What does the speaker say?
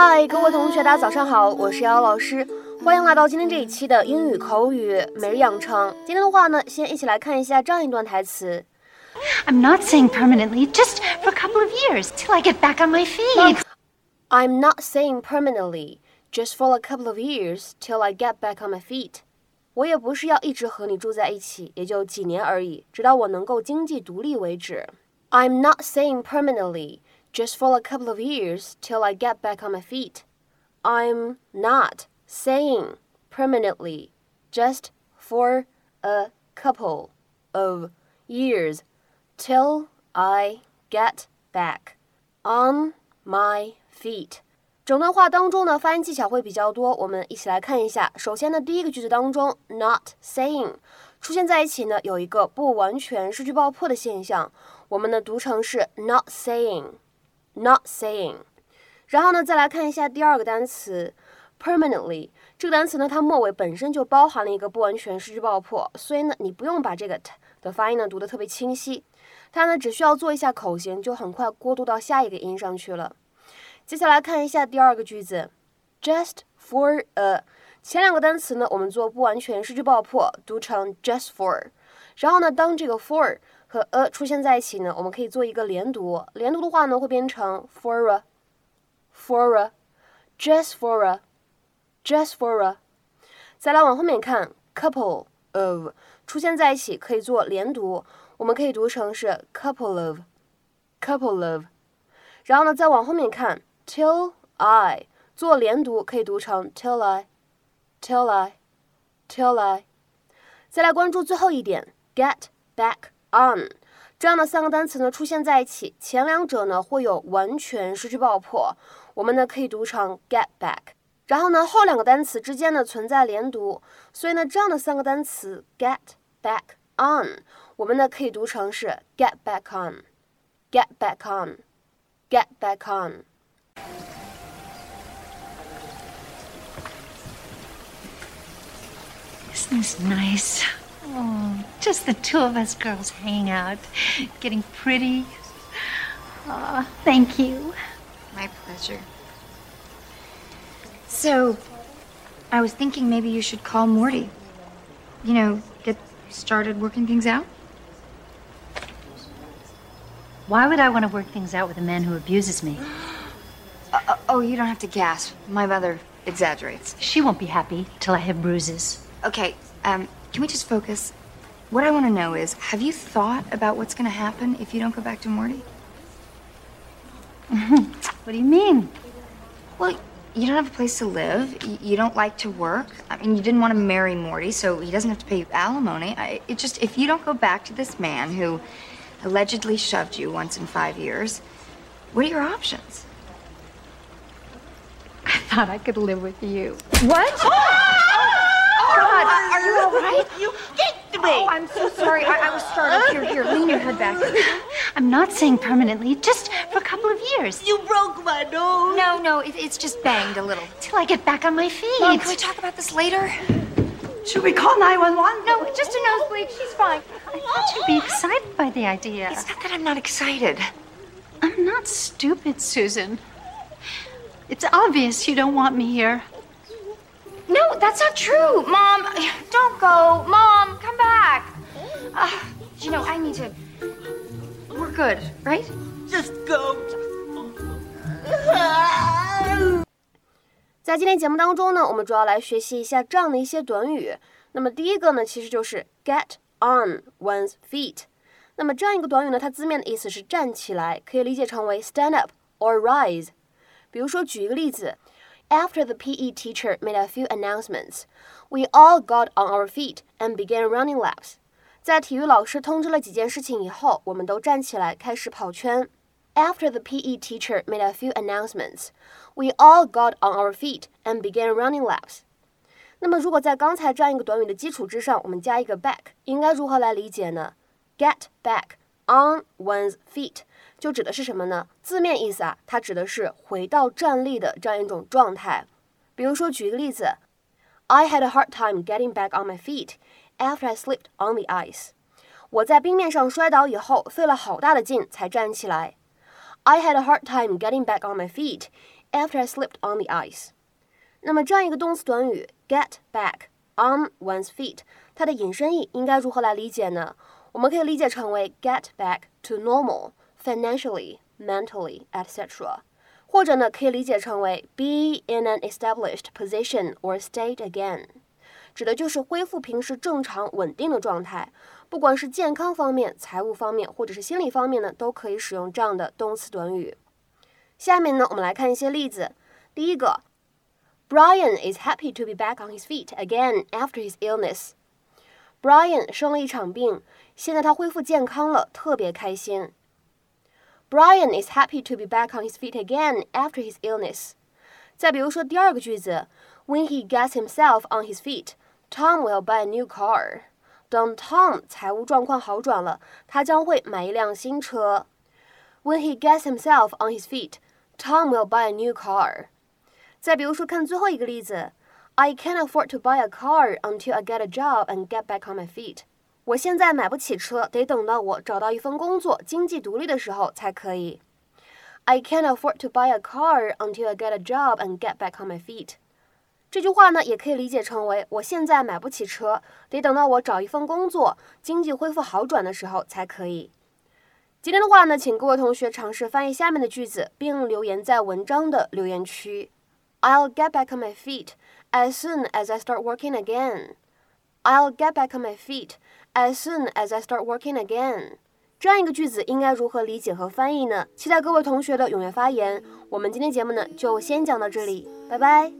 嗨，各位同学，大家早上好，我是瑶瑶老师，欢迎来到今天这一期的英语口语每日养成。今天的话呢，先一起来看一下这样一段台词。I'm not saying permanently, just for a couple of years till I get back on my feet. I'm not saying permanently, just for a couple of years till I get back on my feet. 我也不是要一直和你住在一起，也就几年而已，直到我能够经济独立为止。I'm not saying permanently, just for a couple of years till I get back on my feet. I'm not saying permanently, just for a couple of years till I get back on my feet. 整段话当中呢，发音技巧会比较多，我们一起来看一下。首先呢，第一个句子当中，not saying 出现在一起呢，有一个不完全失去爆破的现象，我们呢读成是 not Not saying。然后呢，再来看一下第二个单词 permanently 这个单词呢，它末尾本身就包含了一个不完全失去爆破，所以呢，你不用把这个 t 的发音呢读得特别清晰，它呢只需要做一下口型，就很快过渡到下一个音上去了。接下来看一下第二个句子，just for a，前两个单词呢，我们做不完全失去爆破，读成 just for。然后呢，当这个 for 和 a 出现在一起呢，我们可以做一个连读，连读的话呢，会变成 for a，for a，just for a，just for a。再来往后面看，couple of 出现在一起可以做连读，我们可以读成是 couple of，couple of。然后呢，再往后面看。till I 做连读可以读成 till I，till I，till I。再来关注最后一点，get back on 这样的三个单词呢出现在一起，前两者呢会有完全失去爆破，我们呢可以读成 get back。然后呢后两个单词之间呢存在连读，所以呢这样的三个单词 get back on 我们呢可以读成是 get back on，get back on，get back on。Isn't this nice? Oh, just the two of us girls hanging out, getting pretty. Oh, thank you. My pleasure. So, I was thinking maybe you should call Morty. You know, get started working things out. Why would I want to work things out with a man who abuses me? Uh, uh, oh, you don't have to gasp. My mother exaggerates. She won't be happy till I have bruises. Okay, um, can we just focus? What I want to know is have you thought about what's going to happen if you don't go back to Morty? what do you mean? Well, you don't have a place to live. You don't like to work. I mean, you didn't want to marry Morty, so he doesn't have to pay you alimony. I, it just, if you don't go back to this man who allegedly shoved you once in five years, what are your options? I thought I could live with you. What? Oh, God, are you all right? You kicked me! Oh, I'm so sorry. I, I was startled. Here, here, lean your head back. I'm not saying permanently, just for a couple of years. You broke my nose! No, no, it, it's just banged a little. Till I get back on my feet. Mom, can we talk about this later? Should we call 911? No, just a nosebleed. She's fine. I thought you'd be oh. excited by the idea. It's not that I'm not excited. I'm not stupid, Susan. It's obvious you don't want me here. No, that's not true. Mom, don't go. Mom, come back. Uh, you know, I need to. We're good, right? Just go. 在今天节目当中呢，我们主要来学习一下这样的一些短语。那么第一个呢，其实就是 get on one's feet。那么这样一个短语呢，它字面的意思是站起来，可以理解成为 stand up or rise。比如说，举一个例子 ，After the PE teacher made a few announcements, we all got on our feet and began running laps。在体育老师通知了几件事情以后，我们都站起来开始跑圈。After the PE teacher made a few announcements, we all got on our feet and began running laps. 那么，如果在刚才这样一个短语的基础之上，我们加一个 back，应该如何来理解呢？Get back on one's feet 就指的是什么呢？字面意思啊，它指的是回到站立的这样一种状态。比如说，举一个例子，I had a hard time getting back on my feet after I slipped on the ice. 我在冰面上摔倒以后，费了好大的劲才站起来。I had a hard time getting back on my feet after I slipped on the ice。那么这样一个动词短语 get back on one's feet，它的引申义应该如何来理解呢？我们可以理解成为 get back to normal financially, mentally, etc. 或者呢，可以理解成为 be in an established position or state again，指的就是恢复平时正常稳定的状态。不管是健康方面、财务方面，或者是心理方面呢，都可以使用这样的动词短语。下面呢，我们来看一些例子。第一个，Brian is happy to be back on his feet again after his illness. Brian 生了一场病，现在他恢复健康了，特别开心。Brian is happy to be back on his feet again after his illness. 再比如说第二个句子，When he gets himself on his feet, Tom will buy a new car. 等 Tom 财务状况好转了，他将会买一辆新车。When he gets himself on his feet, Tom will buy a new car. 再比如说，看最后一个例子，I can't afford to buy a car until I get a job and get back on my feet. 我现在买不起车，得等到我找到一份工作，经济独立的时候才可以。I can't afford to buy a car until I get a job and get back on my feet。这句话呢，也可以理解成为我现在买不起车，得等到我找一份工作，经济恢复好转的时候才可以。今天的话呢，请各位同学尝试翻译下面的句子，并留言在文章的留言区。I'll get back on my feet as soon as I start working again. I'll get back on my feet as soon as I start working again。这样一个句子应该如何理解和翻译呢？期待各位同学的踊跃发言。我们今天节目呢就先讲到这里，拜拜。